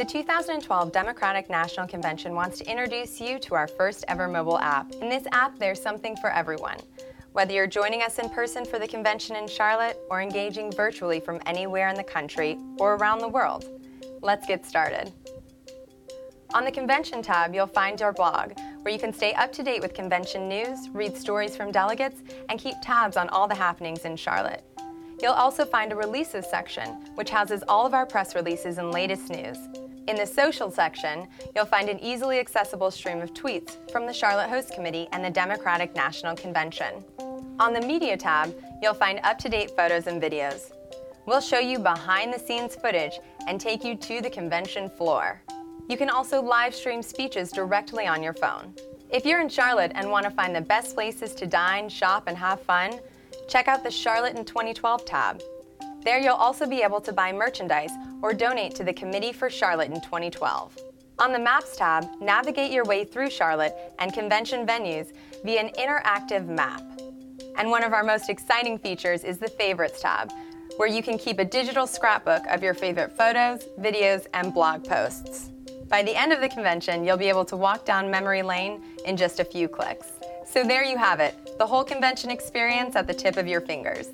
The 2012 Democratic National Convention wants to introduce you to our first ever mobile app. In this app, there's something for everyone. Whether you're joining us in person for the convention in Charlotte or engaging virtually from anywhere in the country or around the world, let's get started. On the Convention tab, you'll find our blog, where you can stay up to date with convention news, read stories from delegates, and keep tabs on all the happenings in Charlotte. You'll also find a releases section, which houses all of our press releases and latest news. In the social section, you'll find an easily accessible stream of tweets from the Charlotte Host Committee and the Democratic National Convention. On the media tab, you'll find up-to-date photos and videos. We'll show you behind-the-scenes footage and take you to the convention floor. You can also live stream speeches directly on your phone. If you're in Charlotte and want to find the best places to dine, shop, and have fun, check out the Charlotte in 2012 tab. There you'll also be able to buy merchandise or donate to the Committee for Charlotte in 2012. On the Maps tab, navigate your way through Charlotte and convention venues via an interactive map. And one of our most exciting features is the Favorites tab, where you can keep a digital scrapbook of your favorite photos, videos, and blog posts. By the end of the convention, you'll be able to walk down memory lane in just a few clicks. So there you have it, the whole convention experience at the tip of your fingers.